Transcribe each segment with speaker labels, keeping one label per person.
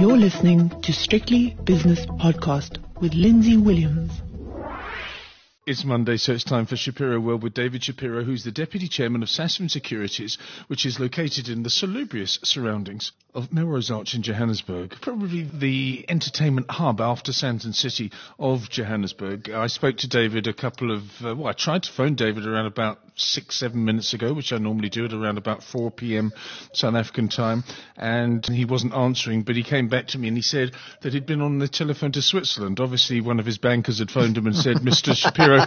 Speaker 1: You're listening to Strictly Business Podcast with Lindsay Williams.
Speaker 2: It's Monday, so it's time for Shapiro World with David Shapiro, who's the Deputy Chairman of Sasfin Securities, which is located in the salubrious surroundings of Melrose Arch in Johannesburg, probably the entertainment hub after Sandton City of Johannesburg. I spoke to David a couple of, uh, well, I tried to phone David around about six, seven minutes ago, which I normally do at around about 4 p.m. South African time, and he wasn't answering, but he came back to me and he said that he'd been on the telephone to Switzerland. Obviously, one of his bankers had phoned him and said, Mr. Shapiro,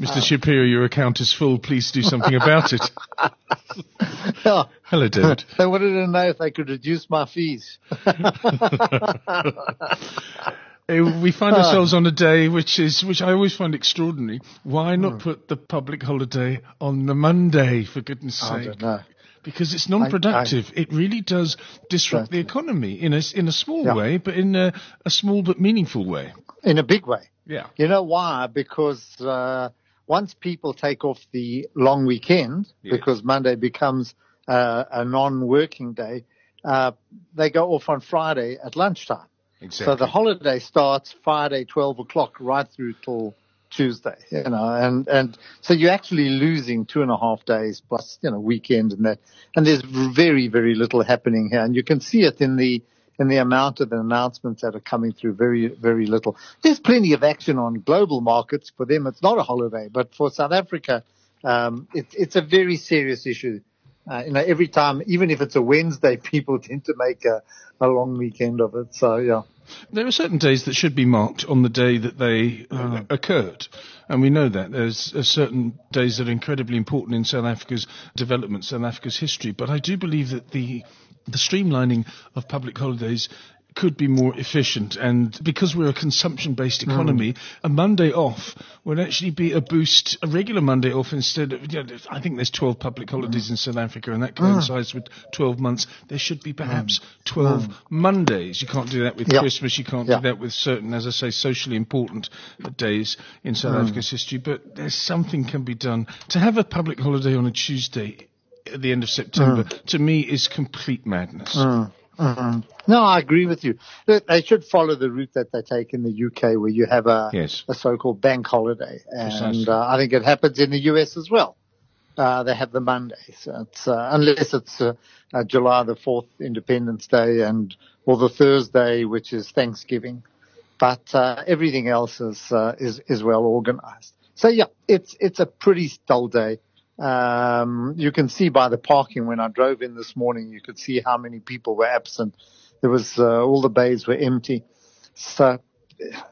Speaker 2: Mr. Shapiro, your account is full. Please do something about it. Hello, David.
Speaker 3: I wanted to know if I could reduce my fees.
Speaker 2: Uh, we find ourselves on a day which is, which I always find extraordinary. Why not put the public holiday on the Monday, for goodness
Speaker 3: I
Speaker 2: sake?
Speaker 3: don't know.
Speaker 2: Because it's non-productive. it really does disrupt the economy in a, in a small
Speaker 3: Yeah.
Speaker 2: way, but in a, a small but meaningful way.
Speaker 3: In a big way.
Speaker 2: Yeah.
Speaker 3: You know why? Because uh, once people take off the long weekend, because Monday becomes uh, a non-working day, uh, they go off on Friday at lunchtime.
Speaker 2: Exactly.
Speaker 3: So the holiday starts Friday, 12 o'clock, right through till Tuesday, you know, and, and so you're actually losing two and a half days plus, you know, weekend and that. And there's very, very little happening here. And you can see it in the, in the amount of the announcements that are coming through very, very little. There's plenty of action on global markets. For them, it's not a holiday, but for South Africa, um, it, it's a very serious issue. Uh, you know, every time, even if it's a Wednesday, people tend to make a, a long weekend of it. So yeah.
Speaker 2: There are certain days that should be marked on the day that they uh, occurred. And we know that. There's uh, certain days that are incredibly important in South Africa's development, South Africa's history. But I do believe that the, the streamlining of public holidays could be more efficient. And because we're a consumption based hmm. economy, a Monday off would actually be a boost, a regular Monday off instead of, you know, I think there's 12 public hmm. holidays in South Africa and that ah. coincides with 12 months. There should be perhaps hmm. 12 Mondays. You can't do that with
Speaker 3: Yeah.
Speaker 2: Christmas. You can't
Speaker 3: Yeah.
Speaker 2: do that with certain, as I say, socially important days in South Africa's history. But there's something can be done. To have a public holiday on a Tuesday at the end of September, to me, is complete madness.
Speaker 3: No, I agree with you. They should follow the route that they take in the UK, where you have a
Speaker 2: Yes.
Speaker 3: a so-called bank holiday, and uh, I think it happens in the US as well. Uh, they have the Monday, so it's, uh, unless it's uh, uh, July the fourth, Independence Day, and or the Thursday, which is Thanksgiving. But uh, everything else is uh, is is well organized. So yeah, it's it's a pretty dull day. Um, you can see by the parking when I drove in this morning, you could see how many people were absent. There was uh, all the bays were empty. So,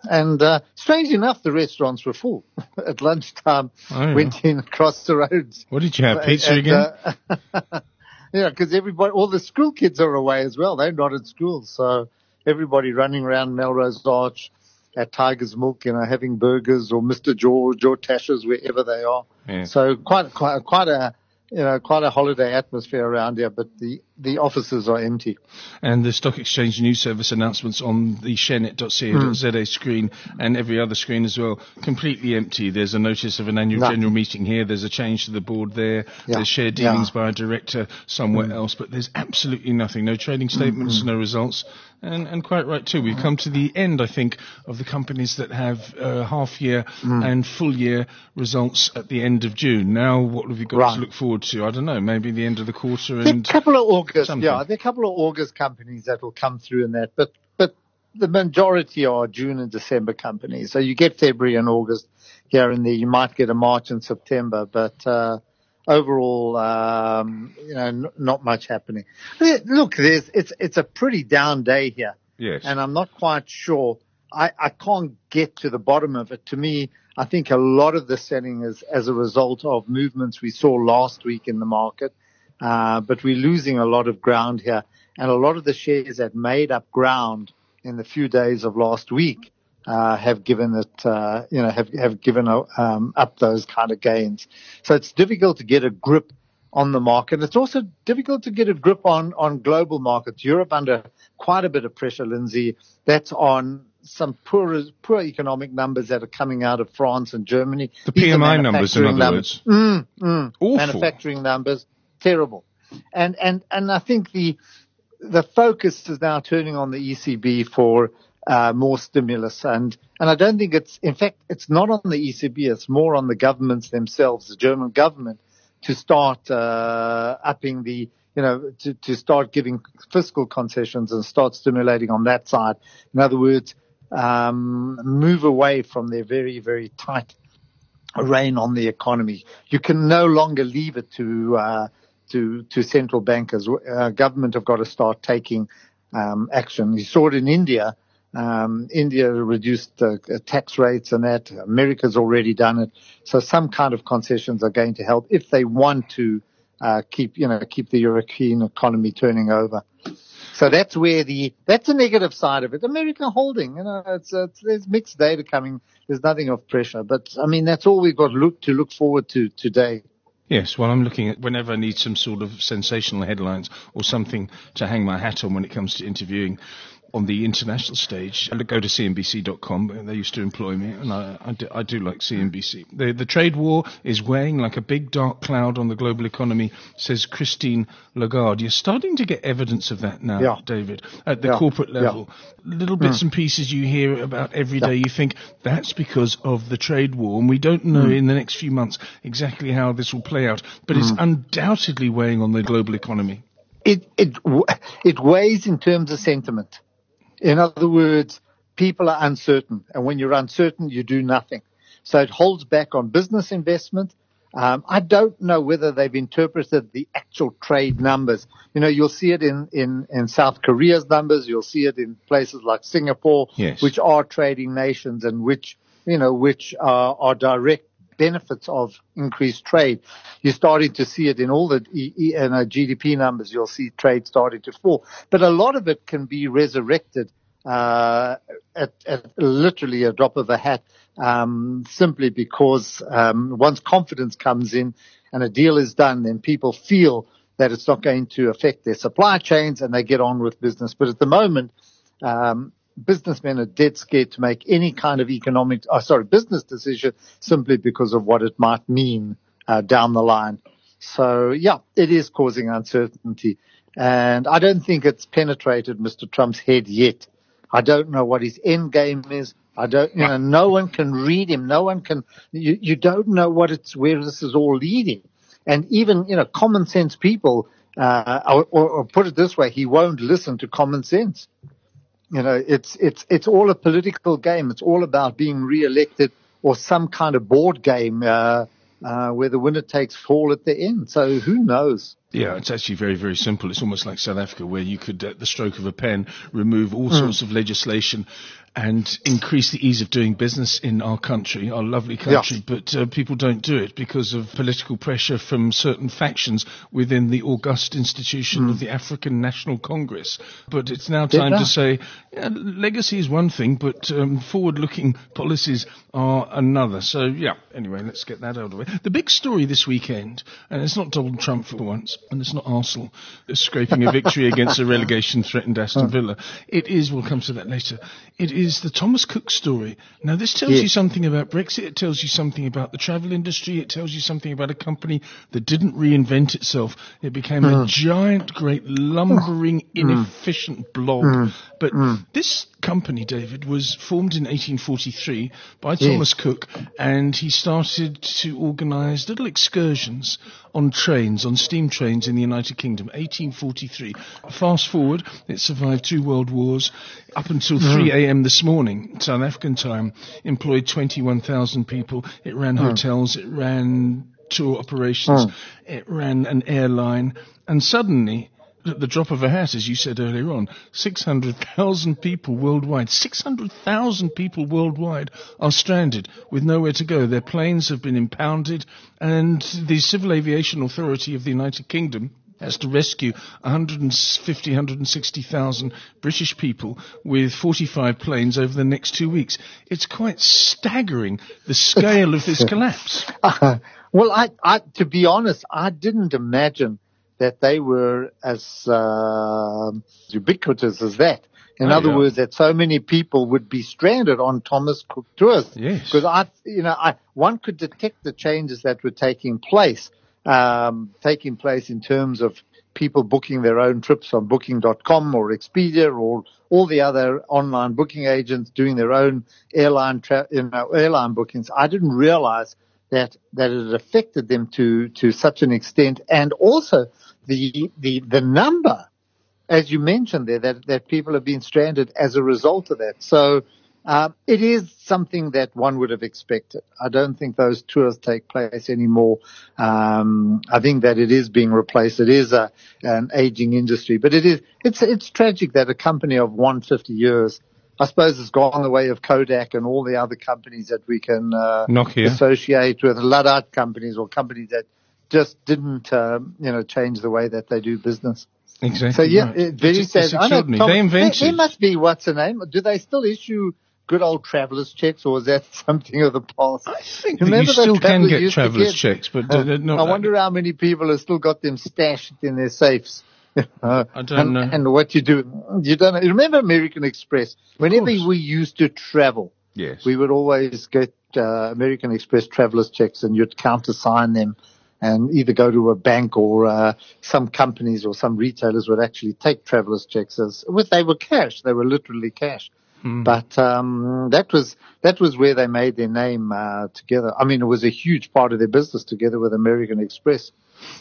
Speaker 3: and uh, strange enough, the restaurants were full at lunchtime.
Speaker 2: Oh, yeah.
Speaker 3: Went in across the roads.
Speaker 2: What did you have? Pizza
Speaker 3: And,
Speaker 2: again?
Speaker 3: uh, yeah, because everybody, all the school kids are away as well. They're not at school, so everybody running around Melrose Arch at Tiger's Milk, you know, having burgers or Mr. George or Tasha's wherever they are.
Speaker 2: Yeah.
Speaker 3: So quite, quite, quite a, you know, quite a holiday atmosphere around here, but the, the offices are empty.
Speaker 2: and the Stock Exchange News Service announcements on the sharenet.co.za hmm. screen and every other screen as well, completely empty. There's a notice of an annual
Speaker 3: No.
Speaker 2: general meeting here. There's a change to the board there.
Speaker 3: Yeah.
Speaker 2: There's share dealings
Speaker 3: Yeah.
Speaker 2: by a director somewhere hmm. else, but there's absolutely nothing. No trading statements, hmm. no results. And, and quite right too. We've come to the end, I think, of the companies that have uh, half year and full year results at the end of June. Now, what have we got
Speaker 3: Right.
Speaker 2: to look forward to? I don't know. Maybe the end of the quarter
Speaker 3: are a couple of August,
Speaker 2: something.
Speaker 3: yeah, there are a couple of August companies that will come through in that, but, but the majority are June and December companies. So you get February and August here and there. You might get a March and September, but, uh, overall, um, you know, n- not much happening. Look, there's, it's, it's a pretty down day here
Speaker 2: yes.
Speaker 3: and I'm not quite sure. I, I can't get to the bottom of it. To me, I think a lot of the selling is as a result of movements we saw last week in the market. Uh, but we're losing a lot of ground here and a lot of the shares that made up ground in the few days of last week, uh, have given it, uh, you know, have, have given, uh, um, up those kind of gains. So it's difficult to get a grip on the market. It's also difficult to get a grip on, on global markets. Europe under quite a bit of pressure, Lindsay. That's on some poor, poor economic numbers that are coming out of France and Germany.
Speaker 2: The
Speaker 3: These
Speaker 2: PMI numbers, in other
Speaker 3: numbers.
Speaker 2: words.
Speaker 3: Mm, mm.
Speaker 2: Awful.
Speaker 3: Manufacturing numbers, terrible. And, and, and I think the, the focus is now turning on the ECB for uh, more stimulus, and and I don't think it's in fact it's not on the ECB. It's more on the governments themselves, the German government, to start uh, upping the you know to, to start giving fiscal concessions and start stimulating on that side. In other words, um, move away from their very very tight rein on the economy. You can no longer leave it to uh, to to central bankers. Uh, government have got to start taking um, action. You saw it in India. Um, India reduced uh, tax rates and that. America's already done it. So some kind of concessions are going to help if they want to uh, keep you know keep the European economy turning over. So that's where the that's a negative side of it. America holding, you know, it's, it's there's mixed data coming. There's nothing of pressure, but I mean that's all we've got look to look forward to today.
Speaker 2: Yes, well, I'm looking at whenever I need some sort of sensational headlines or something to hang my hat on when it comes to interviewing on the international stage. I go to CNBC.com. They used to employ me, and I, I, do, I do like CNBC. The, the trade war is weighing like a big dark cloud on the global economy, says Christine Lagarde. You're starting to get evidence of that now,
Speaker 3: Yeah.
Speaker 2: David, at the
Speaker 3: Yeah.
Speaker 2: corporate level. Little bits
Speaker 3: Hmm.
Speaker 2: and pieces you hear about every day, you think that's because of the trade war, and we don't know
Speaker 3: Hmm.
Speaker 2: in the next few months exactly how this will play out, but
Speaker 3: Hmm.
Speaker 2: it's undoubtedly weighing on the global economy.
Speaker 3: it it it weighs in terms of sentiment. In other words, people are uncertain, and when you're uncertain, you do nothing. So it holds back on business investment. Um, I don't know whether they've interpreted the actual trade numbers. You know, you'll see it in, in, in South Korea's numbers. You'll see it in places like Singapore,
Speaker 2: Yes.
Speaker 3: which are trading nations and which, you know, which are, are direct benefits of increased trade. You're starting to see it in all the E- E- uh, GDP numbers. You'll see trade starting to fall, but a lot of it can be resurrected uh, at, at literally a drop of a hat, um, simply because um, once confidence comes in and a deal is done, then people feel that it's not going to affect their supply chains and they get on with business. But at the moment, um, businessmen are dead scared to make any kind of economic, oh, sorry, business decision simply because of what it might mean uh, down the line. So yeah, it is causing uncertainty. And I don't think it's penetrated Mr. Trump's head yet. I don't know what his end game is. I don't, you know, no one can read him. No one can, you, you don't know what it's, where this is all leading. And even, you know, common sense people, uh, or, or, or put it this way, he won't listen to common sense. You know, it's, it's, it's all a political game. It's all about being re-elected or some kind of board game, uh, uh, where the winner takes fall at the end. So who knows?
Speaker 2: Yeah, it's actually very, very simple. It's almost like South Africa, where you could, at the stroke of a pen, remove all sorts of legislation and increase the ease of doing business in our country, our lovely country. But uh, people don't do it because of political pressure from certain factions within the august institution of the African National Congress. But it's now time to say yeah, legacy is one thing, but um, forward-looking policies are another. So, yeah, anyway, let's get that out of the way. The big story this weekend, and it's not Donald Trump for once, and it's not Arsenal scraping a victory against a relegation-threatened Aston Villa. It is, we'll come to that later, it is the Thomas Cook story. Now, this tells
Speaker 3: Yes.
Speaker 2: you something about Brexit, it tells you something about the travel industry, it tells you something about a company that didn't reinvent itself. It became a hmm. giant, great, lumbering, hmm. inefficient blob. Hmm. But this company, David, was formed in 1843 by Thomas Cook, and he started to organise little excursions on trains, on steam trains in the United Kingdom. 1843. Fast forward, it survived two world wars. Up until mm. 3 a.m. this morning, South African time, employed 21,000 people. It ran mm. hotels, it ran tour operations, mm. it ran an airline, and suddenly, at the drop of a hat, as you said earlier on, 600,000 people worldwide, 600,000 people worldwide are stranded with nowhere to go. Their planes have been impounded, and the Civil Aviation Authority of the United Kingdom has to rescue 150, 160,000 British people with 45 planes over the next two weeks. It's quite staggering the scale of this collapse.
Speaker 3: Uh, well, I, I, to be honest, I didn't imagine that they were as uh, ubiquitous as that. In
Speaker 2: Oh,
Speaker 3: other
Speaker 2: yeah.
Speaker 3: words, that so many people would be stranded on Thomas Cook tours.
Speaker 2: Yes.
Speaker 3: Because I, you know, I, one could detect the changes that were taking place, um, taking place in terms of, people booking their own trips on booking.com or Expedia or all the other online booking agents doing their own airline, tra- you know, airline bookings. I didn't realize that, that it affected them to, to such an extent and also the, the, the number, as you mentioned there, that, that people have been stranded as a result of that. So, um, it is something that one would have expected. I don't think those tours take place anymore. Um, I think that it is being replaced. It is a, an aging industry, but it is, it's, it's tragic that a company of 150 years, I suppose it's gone the way of Kodak and all the other companies that we can, uh, associate with Luddite companies or companies that just didn't, um, you know, change the way that they do business.
Speaker 2: Exactly.
Speaker 3: So yeah,
Speaker 2: right.
Speaker 3: it very
Speaker 2: It's- it's
Speaker 3: sad. I know. Tom,
Speaker 2: they
Speaker 3: there,
Speaker 2: invented.
Speaker 3: there must be what's the name? Do they still issue good old traveller's checks, or is that something of the past?
Speaker 2: I think
Speaker 3: Remember
Speaker 2: you still can get traveller's
Speaker 3: get?
Speaker 2: checks, but uh.
Speaker 3: I wonder how many people have still got them stashed in their safes. Uh,
Speaker 2: I don't
Speaker 3: and,
Speaker 2: know.
Speaker 3: And what you do, you don't know. Remember American Express? Whenever we used to travel,
Speaker 2: Yes.
Speaker 3: we would always get uh, American Express travelers checks and you'd countersign them and either go to a bank or uh, some companies or some retailers would actually take travelers checks as well, they were cash they were literally cash
Speaker 2: Hmm.
Speaker 3: but um, that was that was where they made their name uh, together I mean it was a huge part of their business together with American Express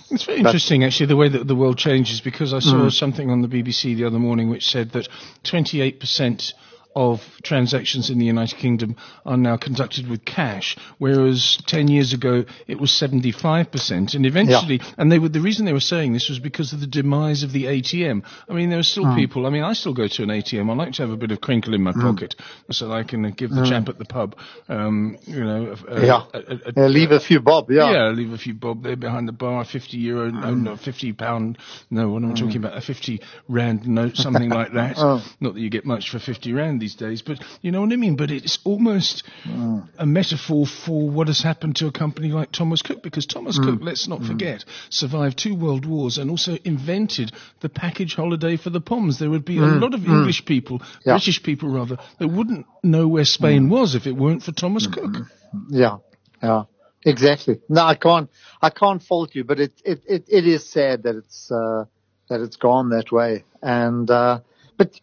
Speaker 2: It's very interesting, actually, the way that the world changes, because I saw hmm. something on the BBC the other morning which said that 28% of transactions in the United Kingdom are now conducted with cash, whereas 10 years ago it was 75%. And eventually, and they were, the reason they were saying this was because of the demise of the ATM. I mean, there are still hmm. people, I mean, I still go to an ATM. I like to have a bit of crinkle in my hmm. pocket so that I can give the hmm. chap at the pub, um, you know, a, a-
Speaker 3: Yeah.
Speaker 2: a- a-
Speaker 3: Yeah, leave a few bob, yeah.
Speaker 2: yeah, leave a few bob there behind the bar, 50 euro, no, no, 50 pound, no, what am I talking about? A 50 rand note, something like that. Oh. Not that you get much for 50 rand these days, but you know what I mean? But it's almost a metaphor for what has happened to a company like Thomas Cook, because Thomas mm. Cook, let's not mm. forget, survived two world wars and also invented the package holiday for the Poms. There would be a mm. lot of English people,
Speaker 3: Yeah.
Speaker 2: British people rather, that wouldn't know where Spain was if it weren't for Thomas mm-hmm. Cook.
Speaker 3: Yeah, yeah, exactly. No, I can't, I can't fault you, but it, it, it, it is sad that it's, uh, that it's gone that way. And, uh, but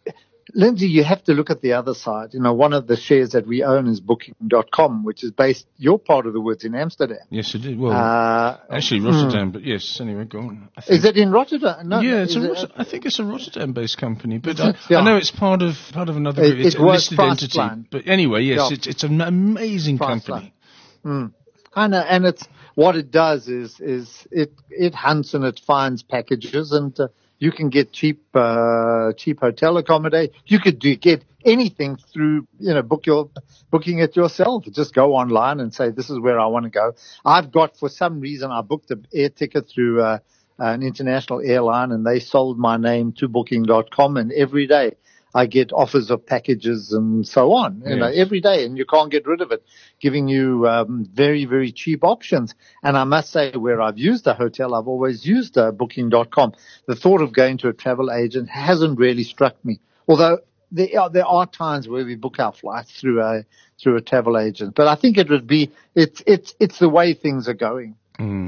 Speaker 3: Lindsay, you have to look at the other side. You know, one of the shares that we own is booking.com, which is based your part of the woods in Amsterdam.
Speaker 2: Yes, it did. Well,
Speaker 3: Uh,
Speaker 2: Actually, Rotterdam, but yes. Anyway, go on.
Speaker 3: Is it in Rotterdam? No,
Speaker 2: yeah, it's
Speaker 3: is
Speaker 2: a
Speaker 3: it-
Speaker 2: I think it's a Rotterdam-based company, but I.
Speaker 3: Yeah.
Speaker 2: I know it's part of part of another
Speaker 3: It-.
Speaker 2: It's
Speaker 3: it
Speaker 2: a listed entity. But anyway, yes,
Speaker 3: Yeah.
Speaker 2: it's it's an amazing
Speaker 3: Priceline.
Speaker 2: company.
Speaker 3: I know, and it's what it does is is it it hunts and it finds packages, and uh, you can get cheap uh, cheap hotel accommodation. You could do, get anything through you know book your booking it yourself. Just go online and say this is where I want to go. I've got for some reason I booked an air ticket through uh, an international airline, and they sold my name to Booking.com, and every day. I get offers of packages and so on, you know, every day, and you can't get rid of it, giving you um, very, very cheap options. And I must say, where I've used a hotel, I've always used uh, Booking.com. The thought of going to a travel agent hasn't really struck me, although there are, there are times where we book our flights through a through a travel agent. But I think it would be it's it's it's the way things are going,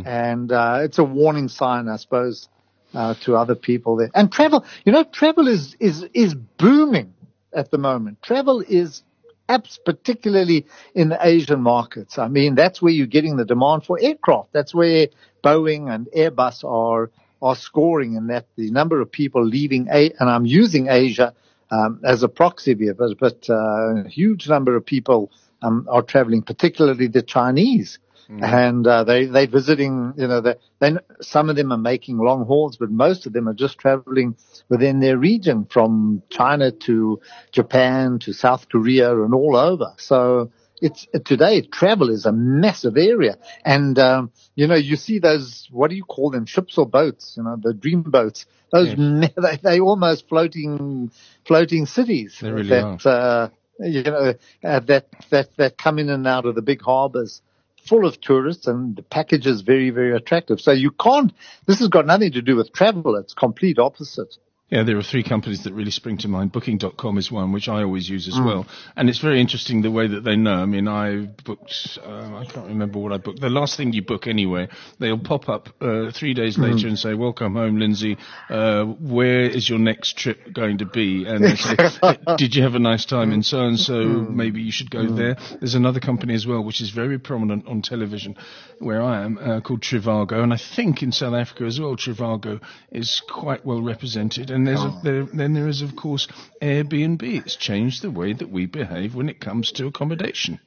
Speaker 3: and uh, it's a warning sign, I suppose uh, to other people there. And travel, you know, travel is, is, is booming at the moment. Travel is apps, particularly in the Asian markets. I mean, that's where you're getting the demand for aircraft. That's where Boeing and Airbus are, are scoring and that the number of people leaving, A- and I'm using Asia, um, as a proxy here, but, but, uh, a huge number of people, um, are traveling, particularly the Chinese and uh, they they visiting. You know, they, they some of them are making long hauls, but most of them are just traveling within their region, from China to Japan to South Korea and all over. So it's today travel is a massive area, and um, you know you see those what do you call them ships or boats? You know, the dream boats. Those ma- they they almost floating floating cities
Speaker 2: They really
Speaker 3: that uh, you know uh, that that that come in and out of the big harbors full of tourists and the package is very, very attractive. So you can't, this has got nothing to do with travel. It's complete opposite.
Speaker 2: Yeah, there are three companies that really spring to mind. Booking.com is one, which I always use as
Speaker 3: Mm.
Speaker 2: well. And it's very interesting the way that they know. I mean, I booked, uh, I can't remember what I booked. The last thing you book anyway, they'll pop up uh, three days
Speaker 3: Mm.
Speaker 2: later and say, welcome home, Lindsay. Uh, where is your next trip going to be? And they say, did you have a nice time in so and so? Maybe you should go there. There's another company as well, which is very prominent on television where I am, uh, called Trivago. And I think in South Africa as well, Trivago is quite well represented. And there's a, there, then there is, of course, Airbnb. It's changed the way that we behave when it comes to accommodation.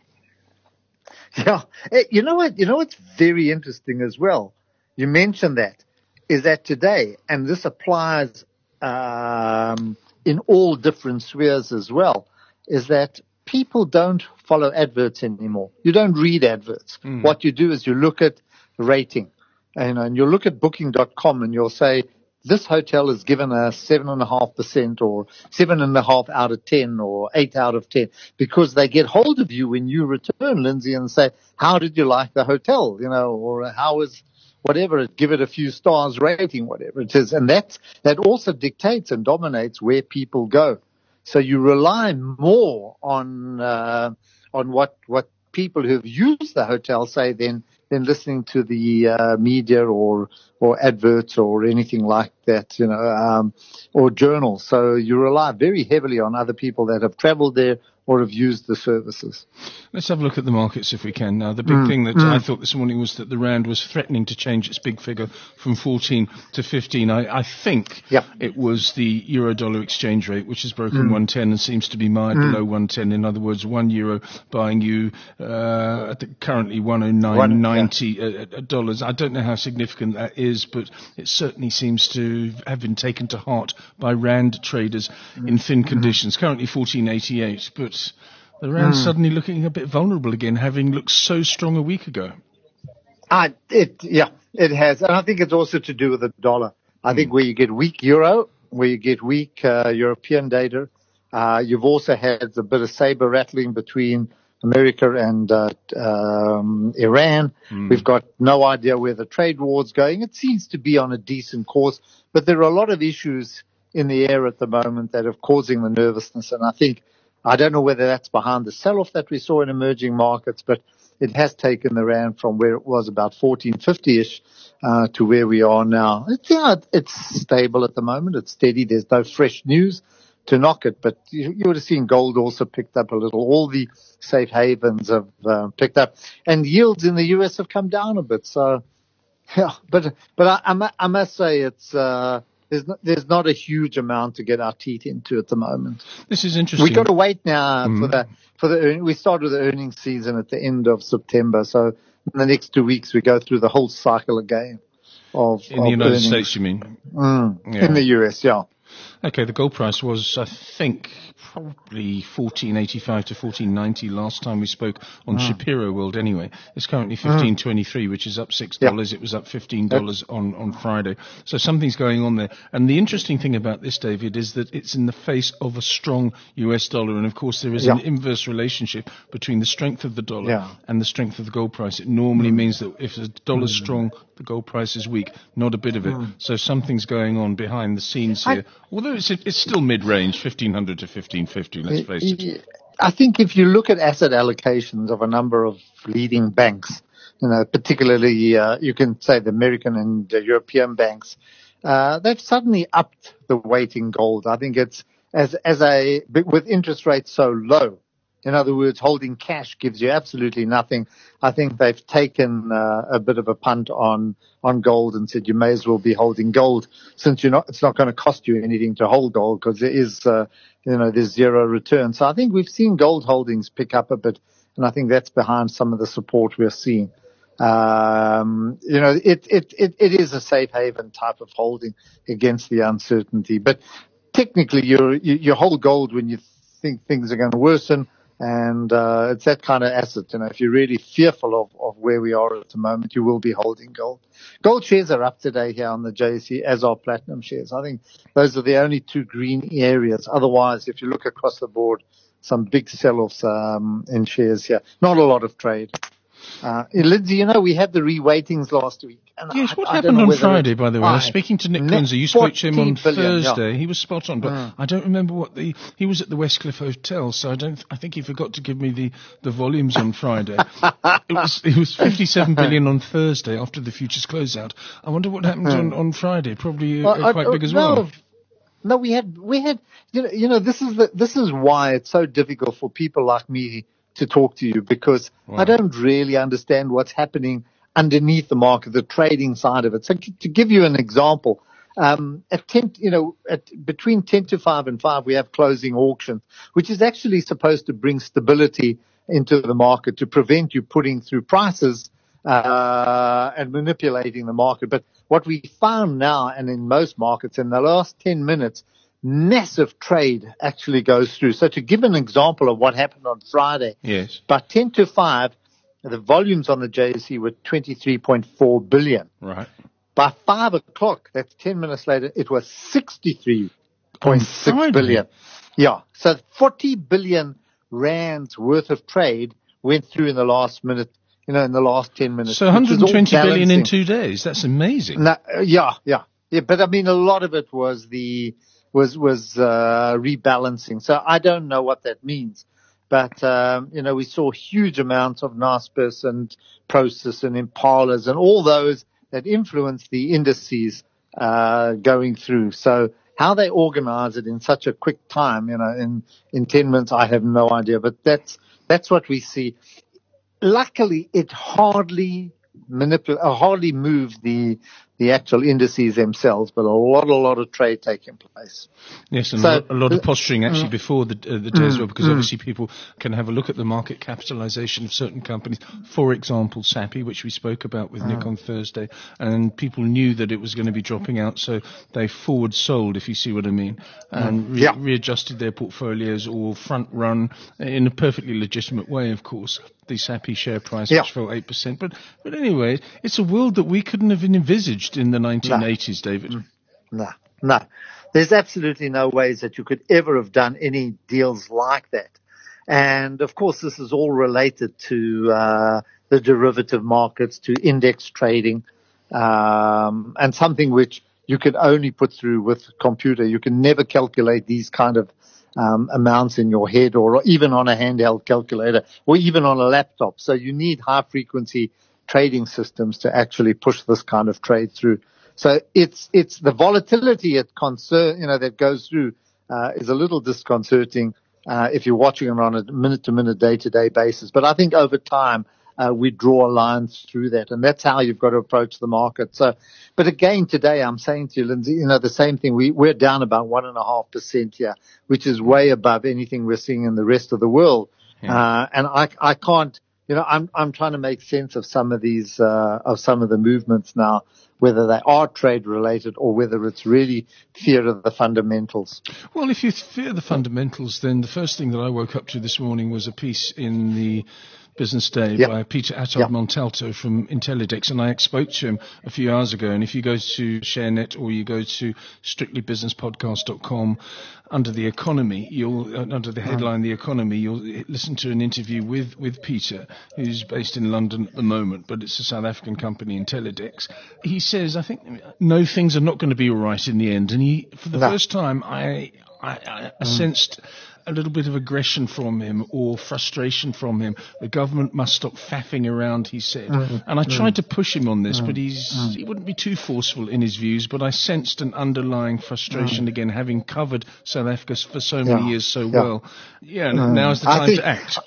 Speaker 3: Yeah. Eh, You know what? You know what's very interesting as well? You mentioned that is that today, and this applies um, in all different spheres as well, is that people don't follow adverts anymore. You don't read adverts. What you do is you look at rating, and, and you'll look at Booking.com, and you'll say this hotel is given a seven and a half percent or seven and a half out of ten or eight out of ten because they get hold of you when you return, Lindsay, and say, how did you like the hotel? You know, or how was whatever, give it a few stars rating, whatever it is. And that, that also dictates and dominates where people go. So you rely more on, uh, on what, what people who've used the hotel say than, than listening to the, uh, media or, or adverts or anything like that, you know, um, or journals. So you rely very heavily on other people that have traveled there or have used the services.
Speaker 2: Let's have a look at the markets if we can. Now, the big thing that I thought this morning was that the rand was threatening to change its big figure from 14 to 15. I, I think
Speaker 3: Yep.
Speaker 2: it was the euro-dollar exchange rate, which has broken 110 and seems to be mired below 110. In other words, one euro buying you uh, at the, currently 109.90 uh, uh, dollars. I don't know how significant that is, but it certainly seems to have been taken to heart by rand traders in thin conditions. Currently 14.88, but the rand's suddenly looking a bit vulnerable again, having looked so strong a week ago.
Speaker 3: Uh, it, yeah, it has. And I think it's also to do with the dollar. I think where you get weak euro, where you get weak uh, European data, uh, you've also had a bit of saber rattling between America and uh, um, Iran. We've got no idea where the trade war's going. It seems to be on a decent course, but there are a lot of issues in the air at the moment that are causing the nervousness. And I think, I don't know whether that's behind the sell-off that we saw in emerging markets, but it has taken the rand from where it was about 1450-ish uh, to where we are now. It's, yeah, it's stable at the moment. It's steady. There's no fresh news to knock it, but you, you would have seen gold also picked up a little. All the safe havens have uh, picked up, and yields in the US have come down a bit. So, yeah, but but I, I, I must say it's uh, there's not, there's not a huge amount to get our teeth into at the moment.
Speaker 2: This is interesting.
Speaker 3: We've got to wait now for the for the earn- we started the earnings season at the end of September, so in the next two weeks we go through the whole cycle again of
Speaker 2: in
Speaker 3: of
Speaker 2: the United
Speaker 3: earnings.
Speaker 2: States, you mean?
Speaker 3: Mm,
Speaker 2: Yeah.
Speaker 3: in the US, yeah.
Speaker 2: Okay, the gold price was, I think, probably 1485 to 1490 last time we spoke on hmm. Shapiro World anyway. It's currently hmm. 1523, which is up $6. It was up $15 on, on Friday. So something's going on there. And the interesting thing about this, David, is that it's in the face of a strong US dollar. And of course, there is an inverse relationship between the strength of the dollar
Speaker 3: Yeah.
Speaker 2: and the strength of the gold price. It normally hmm. means that if the dollar's strong, the gold price is weak. Not a bit of it. So something's going on behind the scenes
Speaker 3: I-
Speaker 2: here. Although it's, it's still mid-range, 1500 to 1550, let's face it.
Speaker 3: I think if you look at asset allocations of a number of leading banks, you know, particularly uh, you can say the American and the European banks, uh, they've suddenly upped the weight in gold. I think it's as as a with interest rates so low. In other words, holding cash gives you absolutely nothing. I think they've taken uh, a bit of a punt on on gold and said you may as well be holding gold since you're not. It's not going to cost you anything to hold gold because there is, uh, you know, there's zero return. So I think we've seen gold holdings pick up a bit, and I think that's behind some of the support we're seeing. Um, you know, it, it, it, it is a safe haven type of holding against the uncertainty, but technically you, you hold gold when you think things are going to worsen. And, uh, it's that kind of asset. You know, if you're really fearful of, of where we are at the moment, you will be holding gold. Gold shares are up today here on the JSE, as are platinum shares. I think those are the only two green areas. Otherwise, if you look across the board, some big sell-offs, um, in shares here. Not a lot of trade. Uh, Lindsay, you know, we had the re-weightings last week.
Speaker 2: Yes,
Speaker 3: I-
Speaker 2: what
Speaker 3: I
Speaker 2: happened on Friday, by the way? I was speaking to Nick Kunze. You spoke to him on
Speaker 3: 14 billion, yeah.
Speaker 2: Thursday. He was spot on, but
Speaker 3: Mm.
Speaker 2: I don't remember what the he was at the Westcliff Hotel, so I don't. I think he forgot to give me the, the volumes on Friday. it was it was 57 billion on Thursday after the futures closeout. I wonder what happened on, on Friday. Probably uh,
Speaker 3: Well, I-
Speaker 2: quite big as
Speaker 3: no,
Speaker 2: well.
Speaker 3: No, we had, we had, you know, you know, this is the, this is why it's so difficult for people like me to talk to you because
Speaker 2: Wow.
Speaker 3: I don't really understand what's happening underneath the market, the trading side of it. So to give you an example, um, at 10, you know, at between 10 to 5 and 5, we have closing auctions, which is actually supposed to bring stability into the market to prevent you putting through prices uh, and manipulating the market. But what we found now, and in most markets, in the last 10 minutes, massive trade actually goes through. So to give an example of what happened on Friday,
Speaker 2: Yes.
Speaker 3: by 10 to 5, the volumes on the JSE were 23.4 billion.
Speaker 2: Right.
Speaker 3: By 5 o'clock, that's 10 minutes later, it was 63.6
Speaker 2: Friday?
Speaker 3: billion. Yeah. So 40 billion rands worth of trade went through in the last minute, you know, in the last 10 minutes.
Speaker 2: So
Speaker 3: which is all
Speaker 2: 120 billion in two days. That's amazing.
Speaker 3: No, yeah, yeah, yeah. But I mean, a lot of it was the was was uh, rebalancing. So I don't know what that means. But um, you know, we saw huge amounts of Naspers and Prosus and Impalas and all those that influence the indices uh, going through. So how they organize it in such a quick time, you know, in in ten minutes, I have no idea. But that's that's what we see luckily it hardly manipul- uh, hardly moved the the actual indices themselves, but a lot, a lot of trade taking place.
Speaker 2: Yes, and
Speaker 3: So-
Speaker 2: a, lot, a lot of
Speaker 3: uh,
Speaker 2: posturing actually mm. before the, uh, the day as mm, well, because obviously mm. people can have a look at the market capitalization of certain companies. For example, Sappi, which we spoke about with Nick on Thursday, and people knew that it was going to be dropping out, so they forward sold, if you see what I mean, and re-
Speaker 3: Yeah.
Speaker 2: readjusted their portfolios or front run in a perfectly legitimate way, of course. The Sappi share price,
Speaker 3: Yeah.
Speaker 2: which fell 8%. But, but anyway, it's a world that we couldn't have envisaged in the 1980s, David.
Speaker 3: No, no. There's absolutely no ways that you could ever have done any deals like that. And of course, this is all related to uh, the derivative markets, to index trading, um, and something which you could only put through with computer. You can never calculate these kind of um, amounts in your head, or even on a handheld calculator, or even on a laptop. So you need high frequency trading systems to actually push this kind of trade through. So it's it's the volatility it concern you know that goes through uh, is a little disconcerting uh, if you're watching it on a minute to minute, day to day basis. But I think over time uh, we draw lines through that, and that's how you've got to approach the market. So, but again today I'm saying to you, Lindsay, you know the same thing. We we're down about one and a half percent here, which is way above anything we're seeing in the rest of the world. Uh, and I I can't you know, I'm I'm trying to make sense of some of these uh, of some of the movements now, whether they are trade related or whether it's really fear of the fundamentals.
Speaker 2: Well, if you fear the fundamentals, then the first thing that I woke up to this morning was a piece in the Business Day
Speaker 3: Yeah.
Speaker 2: by Peter Attard
Speaker 3: Yeah.
Speaker 2: Montalto from Intellidex, and I spoke to him a few hours ago. And if you go to ShareNet or you go to strictlybusinesspodcast.com, under the economy, you'll uh, under the headline "The Economy," you'll listen to an interview with with Peter, who's based in London at the moment, but it's a South African company, Intellidex. He says, "I think no things are not going to be all right in the end," and he, for the
Speaker 3: No.
Speaker 2: first time, I I, I sensed a little bit of aggression from him or frustration from him. The government must stop faffing around, he said. Mm. And I mm. tried to push him on this, mm. but he's he wouldn't be too forceful in his views. But I sensed an underlying frustration again, having covered South Africa for so many
Speaker 3: Yeah.
Speaker 2: years so
Speaker 3: Yeah.
Speaker 2: well. Yeah, n- now's the time
Speaker 3: think-
Speaker 2: to act.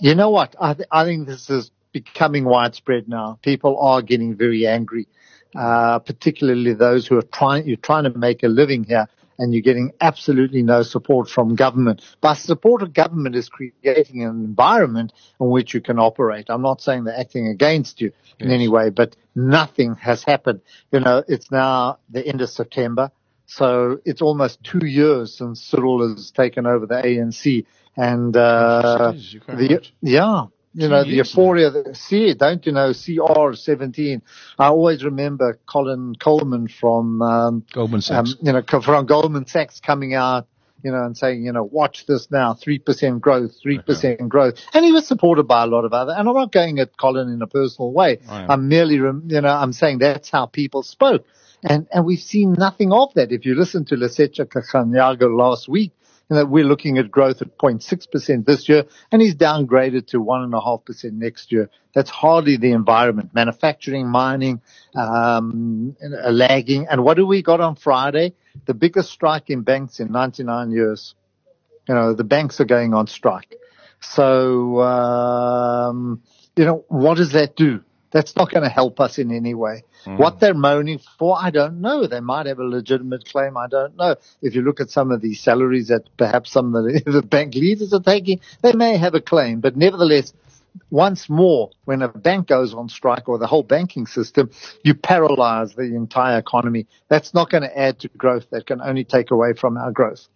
Speaker 3: You know what? I, th- I think this is becoming widespread now. People are getting very angry, uh, particularly those who are trying, you're trying to make a living here and you're getting absolutely no support from government. But support of government is creating an environment in which you can operate. I'm not saying they're acting against you in any way, but nothing has happened. You know, it's now the end of September. So it's almost two years since Cyril has taken over the ANC and, uh,
Speaker 2: Yes.
Speaker 3: The, yeah, you know, the euphoria, that- see, don't you know, CR17. I always remember Colin Coleman from, um,
Speaker 2: Goldman
Speaker 3: um,
Speaker 2: Sachs.
Speaker 3: you know, from Goldman Sachs coming out you know, and saying, you know, watch this now, 3% growth, 3% growth. And he was supported by a lot of other, and I'm not going at Colin in a personal way. I'm merely, you know, I'm saying that's how people spoke. And, and we've seen nothing of that. If you listen to Lesetja Kganyago last week, you know, we're looking at growth at 0.6% this year, and he's downgraded to 1.5% next year. That's hardly the environment. Manufacturing, mining, um, lagging. And what do we got on Friday? The biggest strike in banks in 99 years. You know, the banks are going on strike. So, um, you know, what does that do? That's not going to help us in any way. Mm. What they're moaning for, I don't know. They might have a legitimate claim. I don't know. If you look at some of the salaries that perhaps some of the, the bank leaders are taking, they may have a claim. But nevertheless, once more, when a bank goes on strike or the whole banking system, you paralyze the entire economy. That's not going to add to growth. That can only take away from our growth.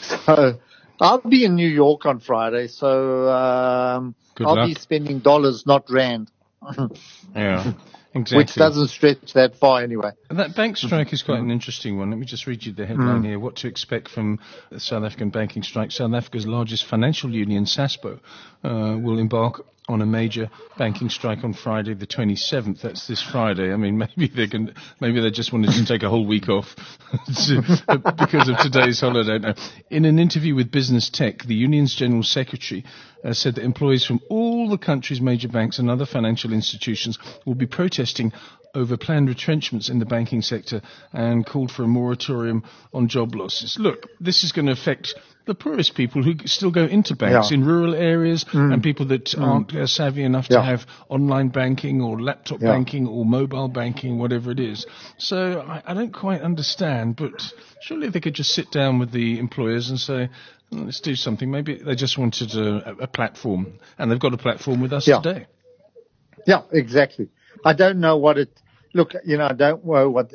Speaker 3: So I'll be in New York on Friday. So um, I'll luck. be spending dollars, not rand.
Speaker 2: yeah. Exactly.
Speaker 3: Which doesn't stretch that far anyway.
Speaker 2: And that bank strike is quite an interesting one. Let me just read you the headline mm. here. What to expect from the South African banking strike. South Africa's largest financial union, SASBO, uh, will embark on a major banking strike on Friday the 27th. That's this Friday. I mean, maybe they can, maybe they just wanted to take a whole week off because of today's holiday. Know. In an interview with Business Tech, the union's general secretary uh, said that employees from all the country's major banks and other financial institutions will be protesting over planned retrenchments in the banking sector and called for a moratorium on job losses. Look, this is going to affect the poorest people who still go into banks yeah. in rural areas mm. and people that mm. aren't uh, savvy enough yeah. to have online banking or laptop yeah. banking or mobile banking, whatever it is. So I, I, don't quite understand, but surely they could just sit down with the employers and say, let's do something. Maybe they just wanted a, a platform and they've got a platform with us today.
Speaker 3: Yeah, exactly. I don't know what it, look, you know, I don't know what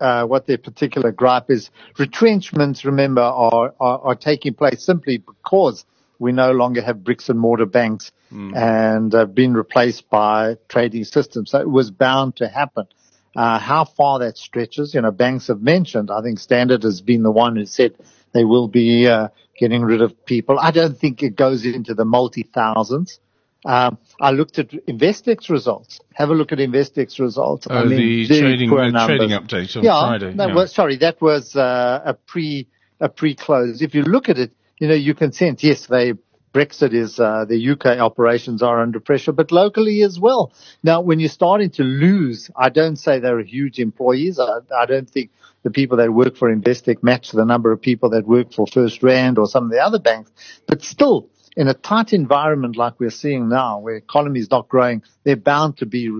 Speaker 3: uh, what their particular gripe is. Retrenchments, remember, are, are, are, taking place simply because we no longer have bricks and mortar banks mm. and have been replaced by trading systems. So it was bound to happen. Uh, how far that stretches, you know, banks have mentioned, I think Standard has been the one who said they will be, uh, getting rid of people. I don't think it goes into the multi thousands. Um, I looked at Investec results. Have a look at Investec results.
Speaker 2: Oh, I mean, the trading, uh, trading update on
Speaker 3: yeah,
Speaker 2: Friday.
Speaker 3: That yeah. was, sorry, that was uh, a pre a pre close. If you look at it, you know you can sense yes, they Brexit is uh, the UK operations are under pressure, but locally as well. Now, when you're starting to lose, I don't say they're huge employees. I, I don't think the people that work for Investec match the number of people that work for First Rand or some of the other banks, but still in a tight environment like we're seeing now, where economy is not growing, they're bound to be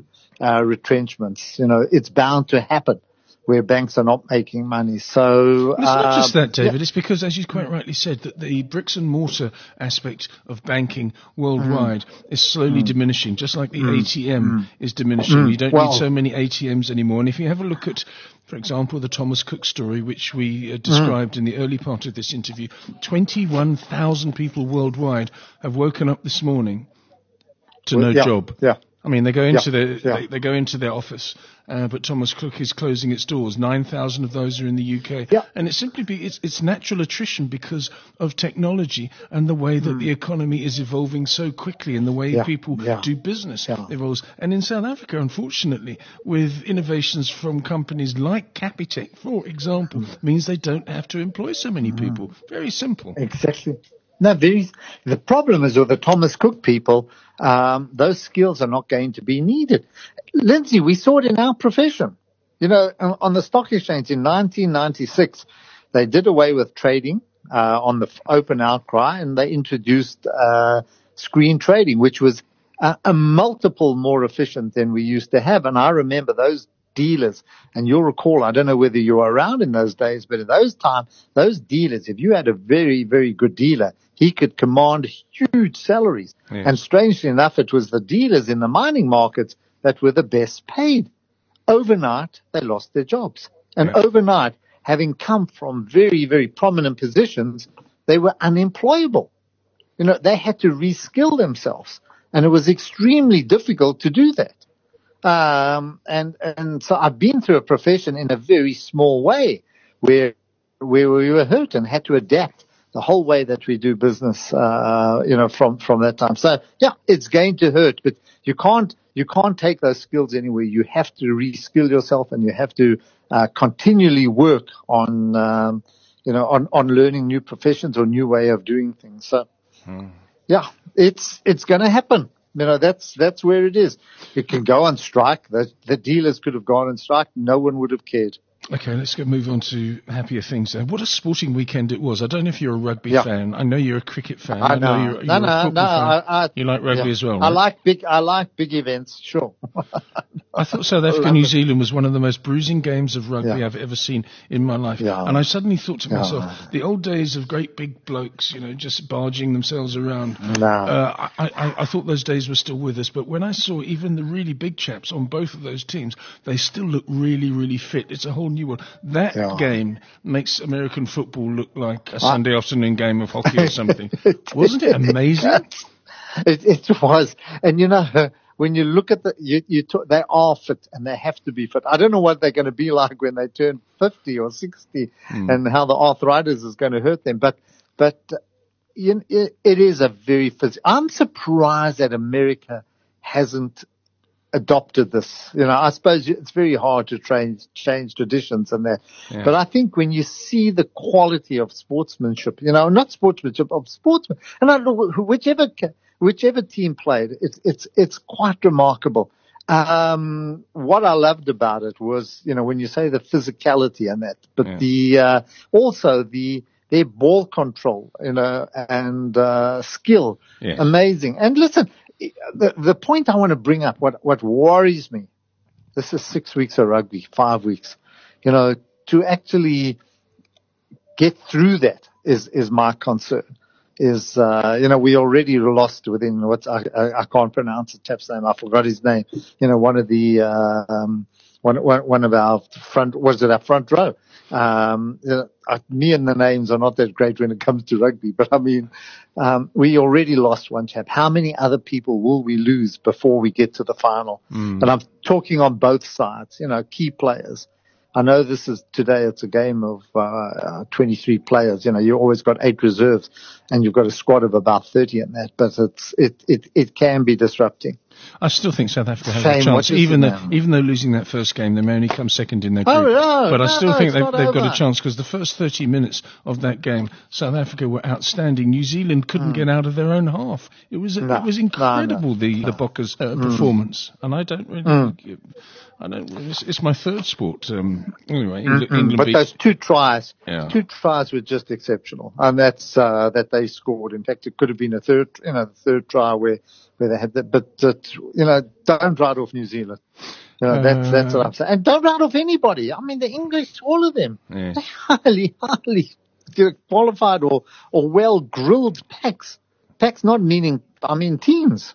Speaker 3: uh, retrenchments. You know, it's bound to happen where banks are not making money. So
Speaker 2: it's uh, not just that, David. Yeah. It's because, as you quite rightly said, that the bricks and mortar aspect of banking worldwide mm. is slowly mm. diminishing, just like the mm. ATM mm. is diminishing. Mm. You don't well, need so many ATMs anymore. And if you have a look at for example, the Thomas Cook story, which we uh, described mm. in the early part of this interview, 21,000 people worldwide have woken up this morning to well, no
Speaker 3: yeah,
Speaker 2: job.
Speaker 3: Yeah.
Speaker 2: I mean, they go into yeah, their yeah. They, they, go into their office, uh, but Thomas Cook is closing its doors. Nine thousand of those are in the UK,
Speaker 3: yeah.
Speaker 2: and it's simply be, it's, it's natural attrition because of technology and the way that mm. the economy is evolving so quickly, and the way people do business evolves. And in South Africa, unfortunately, with innovations from companies like Capitec, for example, mm. means they don't have to employ so many mm. people. Very simple.
Speaker 3: Exactly. No, very, the problem is with the Thomas Cook people, um, those skills are not going to be needed. Lindsay, we saw it in our profession. You know, on the stock exchange in 1996, they did away with trading uh, on the open outcry, and they introduced uh, screen trading, which was a, a multiple more efficient than we used to have. And I remember those dealers. And you'll recall, I don't know whether you were around in those days, but in those times, those dealers, if you had a very, very good dealer, he could command huge salaries. Yeah. And strangely enough, it was the dealers in the mining markets that were the best paid. Overnight, they lost their jobs. And yeah. overnight, having come from very, very prominent positions, they were unemployable. You know, they had to reskill themselves. And it was extremely difficult to do that. Um, and, and so I've been through a profession in a very small way where where we were hurt and had to adapt the whole way that we do business, uh, you know, from, from that time. So yeah, it's going to hurt, but you can't, you can't take those skills anywhere. You have to reskill yourself and you have to, uh, continually work on, um, you know, on, on learning new professions or new way of doing things. So hmm. yeah, it's, it's going to happen. You know, that's, that's where it is. It can go on strike. The, the dealers could have gone on strike. No one would have cared.
Speaker 2: Okay, let's go move on to happier things. Then. What a sporting weekend it was! I don't know if you're a rugby yeah. fan. I know you're a cricket fan. I,
Speaker 3: I know.
Speaker 2: you're, you're no, no,
Speaker 3: no. I,
Speaker 2: I, you like rugby
Speaker 3: yeah.
Speaker 2: as well.
Speaker 3: Right? I like big. I like big events. Sure.
Speaker 2: I thought South Africa New Zealand was one of the most bruising games of rugby yeah. I've ever seen in my life.
Speaker 3: Yeah.
Speaker 2: And I suddenly thought to myself, the old days of great big blokes, you know, just barging themselves around.
Speaker 3: No. Uh,
Speaker 2: I, I, I thought those days were still with us. But when I saw even the really big chaps on both of those teams, they still look really, really fit. It's a whole That yeah. game makes American football look like a Sunday afternoon game of hockey or something. Wasn't it amazing?
Speaker 3: it, it, was. And you know, when you look at the, you, you talk, they are fit and they have to be fit. I don't know what they're going to be like when they turn 50 or 60 mm. and how the arthritis is going to hurt them. But, but you know, it, it is a very physical. I'm surprised that America hasn't adopted this. You know, I suppose it's very hard to change, change traditions and that. Yeah. But I think when you see the quality of sportsmanship, you know, not sportsmanship, of sportsmen, and I know whichever, whichever team played, it's, it's, it's quite remarkable. Um, what I loved about it was, you know, when you say the physicality and that, but yeah. the, uh, also the, their ball control, you know, and, uh, skill. Amazing. And listen, the, the point I want to bring up, what, what worries me, this is six weeks of rugby, five weeks, you know, to actually get through that is, is my concern. Is, uh, you know, we already lost within what I, I, I, can't pronounce the chap's name. I forgot his name. You know, one of the, uh, um, one, one, one of our front, was it our front row? Um, you know, uh, me and the names are not that great when it comes to rugby, but I mean, um, we already lost one chap. How many other people will we lose before we get to the final? Mm. And I'm talking on both sides, you know, key players. I know this is today. It's a game of uh, 23 players. You know, you always got eight reserves, and you've got a squad of about 30 in that. But it's it it it can be disrupting.
Speaker 2: I still think South Africa has Shame, a chance, even though even though losing that first game, they may only come second in their
Speaker 3: oh,
Speaker 2: group.
Speaker 3: Oh, no,
Speaker 2: but I still
Speaker 3: no,
Speaker 2: think they've, they've got a chance because the first 30 minutes of that game, South Africa were outstanding. New Zealand couldn't mm. get out of their own half. It was it was incredible the the Bokkers uh, mm. performance, and I don't really. Mm. I don't. It's, it's, my third sport. Um, anyway, England, mm-hmm. England
Speaker 3: but those two tries, yeah. two tries were just exceptional, and that's uh, that they scored. In fact, it could have been a third, you know, the third try where where they had that. But uh, you know, don't write off New Zealand. You know, that's that's what I'm saying. And don't write off anybody. I mean, the English, all of them, yeah. they highly, highly qualified or or well grilled packs. Packs not meaning, I mean teams.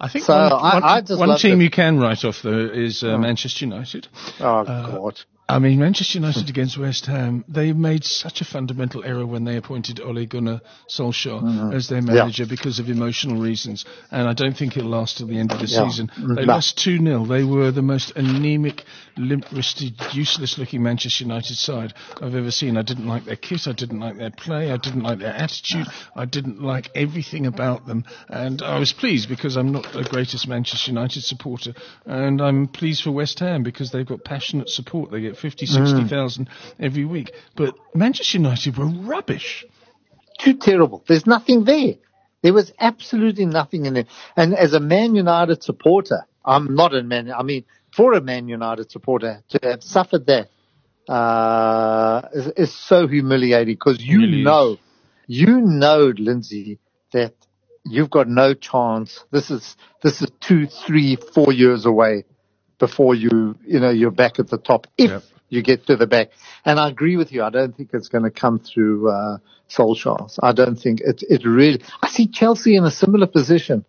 Speaker 2: I think so one, I, I one team you can write off though is uh, oh. Manchester United.
Speaker 3: Oh uh, God!
Speaker 2: I mean, Manchester United against West Ham, they made such a fundamental error when they appointed Ole Gunnar Solskjaer mm-hmm. as their manager yeah. because of emotional reasons. And I don't think it'll last till the end of the yeah. season. They no. lost 2 0. They were the most anemic, limp wristed, useless looking Manchester United side I've ever seen. I didn't like their kit. I didn't like their play. I didn't like their attitude. I didn't like everything about them. And I was pleased because I'm not the greatest Manchester United supporter. And I'm pleased for West Ham because they've got passionate support. They get 50, 60,000 mm. every week. But Manchester United were rubbish.
Speaker 3: Too terrible. There's nothing there. There was absolutely nothing in it. And as a Man United supporter, I'm not a Man, I mean, for a Man United supporter to have suffered that, uh, is, is so humiliating because you really know, is. you know, Lindsay, that you've got no chance. This is, this is two, three, four years away before you, you know, you're back at the top. If yep. you get to the back. And I agree with you. I don't think it's going to come through, uh, Solskjaer. I don't think it, it really, I see Chelsea in a similar position.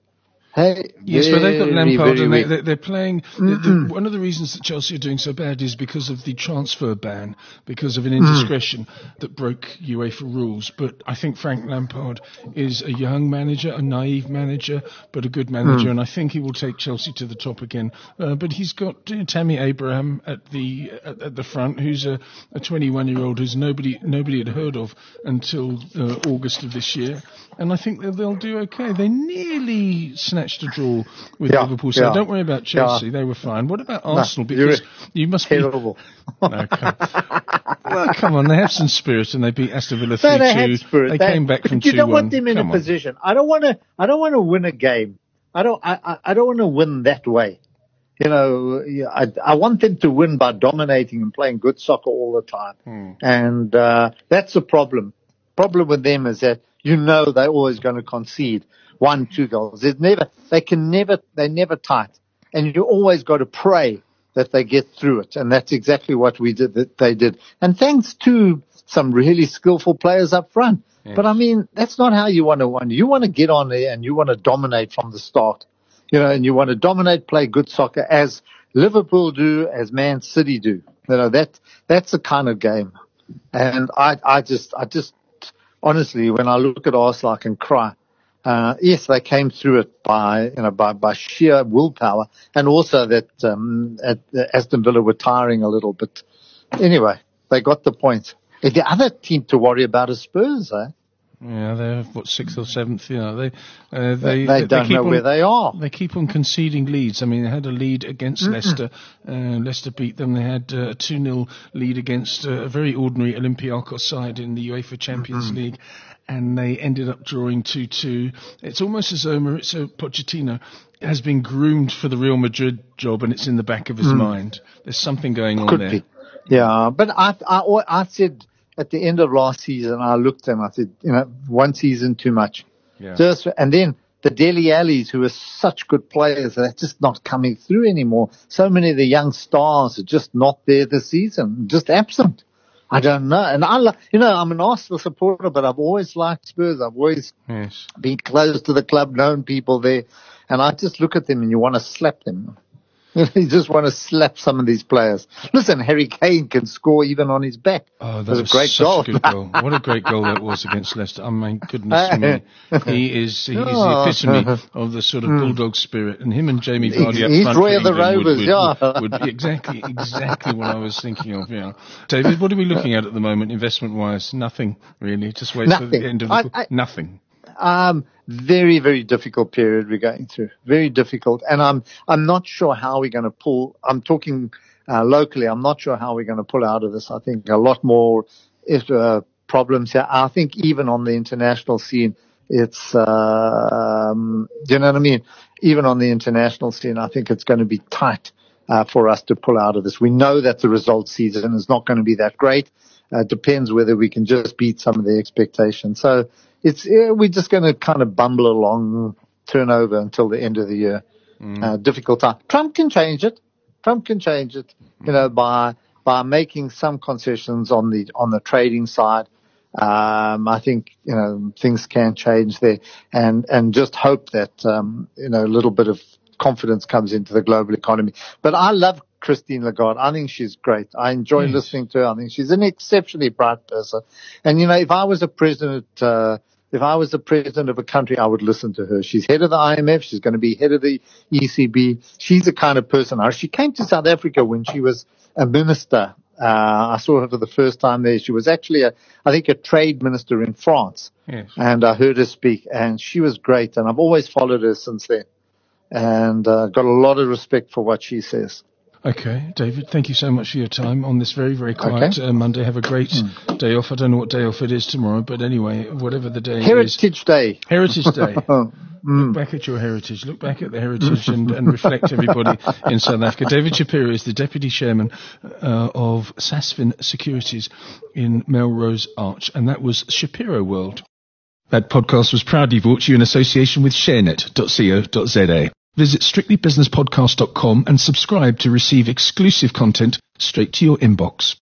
Speaker 3: Hey,
Speaker 2: Yes, but they've got Lampard and they, they, they're playing. The, the, one of the reasons that Chelsea are doing so bad is because of the transfer ban, because of an indiscretion that broke UEFA rules. But I think Frank Lampard is a young manager, a naive manager, but a good manager, and I think he will take Chelsea to the top again. Uh, but he's got uh, Tammy Abraham at the at, at the front, who's a, a 21 year old who's nobody nobody had heard of until uh, August of this year, and I think that they'll do okay. They nearly a draw with
Speaker 3: Yeah,
Speaker 2: Liverpool, so
Speaker 3: yeah.
Speaker 2: don't worry about Chelsea. They were fine. What about Arsenal? Because you must be.
Speaker 3: Terrible.
Speaker 2: No, come, well, come on, they have some spirit, and they beat Aston Villa three
Speaker 3: they
Speaker 2: two. They came back from
Speaker 3: but
Speaker 2: from
Speaker 3: you don't
Speaker 2: one.
Speaker 3: want them in
Speaker 2: Come
Speaker 3: a
Speaker 2: on.
Speaker 3: position. I don't want to. I don't want to win a game. I don't. I, I, I don't want to win that way. You know, I, I want them to win by dominating and playing good soccer all the time.
Speaker 2: Hmm.
Speaker 3: And uh, that's the problem. Problem with them is that you know they're always going to concede one, two goals. There's never. They can never. They never tight. And you always got to pray that they get through it. And that's exactly what we did. That they did. And thanks to some really skillful players up front. But I mean, that's not how you want to win. You want to get on there and you want to dominate from the start. You know, and you want to dominate, play good soccer as Liverpool do, as Man City do. You know, that, that's the kind of game. And I, I just, I just, honestly, when I look at Arsenal, I can cry. Uh, yes, they came through it by, you know, by, by sheer willpower and also that, um, at, Aston Villa were tiring a little, but anyway, they got the point. And The other team to worry about is Spurs, eh?
Speaker 2: Yeah, they're what sixth or seventh. You know, they uh,
Speaker 3: They,
Speaker 2: they
Speaker 3: don't
Speaker 2: keep
Speaker 3: know
Speaker 2: on,
Speaker 3: where they are.
Speaker 2: They keep on conceding leads. I mean, they had a lead against Leicester. Uh, Leicester beat them. They had uh, a 2 0 lead against uh, a very ordinary Olympiacos side in the UEFA Champions League. And they ended up drawing 2 2. It's almost as though Mauricio Pochettino has been groomed for the Real Madrid job and it's in the back of his hmm. mind. There's something going on
Speaker 3: Could
Speaker 2: there.
Speaker 3: be. Yeah, but I, I, I said at the end of last season, I looked and I said, you know, one season too much.
Speaker 2: Yeah.
Speaker 3: Just, and then the Dele Allis, who are such good players, they're just not coming through anymore. So many of the young stars are just not there this season, just absent. I don't know. And I, you know, I'm an Arsenal supporter, but I've always liked Spurs. I've always
Speaker 2: Yes.
Speaker 3: been close to the club, known people there. And I just look at them and you want to slap them. you just want to slap some of these players. Listen, Harry Kane can score even on his back.
Speaker 2: Oh, that
Speaker 3: was
Speaker 2: was
Speaker 3: a great goal.
Speaker 2: a good goal. What a great goal that was against Leicester. Oh my goodness me. He is, he is the
Speaker 3: Oh.
Speaker 2: epitome of the sort of hmm. bulldog spirit. And him and Jamie Vardy up front
Speaker 3: Roy of the Rovers,
Speaker 2: would,
Speaker 3: yeah.
Speaker 2: would, would- exactly, exactly what I was thinking of, yeah. David, what are we looking at at the moment, investment-wise? Nothing, really. Just wait for the end of the...
Speaker 3: I- I-
Speaker 2: Nothing.
Speaker 3: Um, very, very difficult period we're going through. Very difficult. And I'm, I'm not sure how we're going to pull, I'm talking, uh, locally. I'm not sure how we're going to pull out of this. I think a lot more, if, uh, problems here. I think even on the international scene, it's, uh, um, you know what I mean? Even on the international scene, I think it's going to be tight, uh, for us to pull out of this. We know that the result season is not going to be that great. Uh, depends whether we can just beat some of the expectations. So it's yeah, we're just going to kind of bumble along, turn over until the end of the year. Uh, difficult time. Trump can change it. Trump can change it. You know by by making some concessions on the on the trading side. Um, I think you know things can change there, and and just hope that um, you know a little bit of confidence comes into the global economy. But I love Christine Lagarde. I think she's great. I enjoy listening to her. I think she's an exceptionally bright person. And you know, if I was a president, uh, if I was the president of a country, I would listen to her. She's head of the IMF. She's going to be head of the ECB. She's the kind of person. She came to South Africa when she was a minister. Uh, I saw her for the first time there. She was actually a, I think a trade minister in France
Speaker 2: Yes.
Speaker 3: and I heard her speak, and she was great, and I've always followed her since then, and uh, got a lot of respect for what she says.
Speaker 2: Okay, David, thank you so much for your time on this very, very quiet uh, Monday. Have a great day off. I don't know what day off it is tomorrow, but anyway, whatever the day is.
Speaker 3: Heritage Day.
Speaker 2: Heritage Day.
Speaker 3: Oh,
Speaker 2: Look back at your heritage. Look back at the heritage and, and reflect everybody in South Africa. David Shapiro is the deputy chairman uh, of Sasfin Securities in Melrose Arch, and that was Shapiro World. That podcast was proudly brought to you in association with ShareNet.co.za. Visit strictlybusinesspodcast.com and subscribe to receive exclusive content straight to your inbox.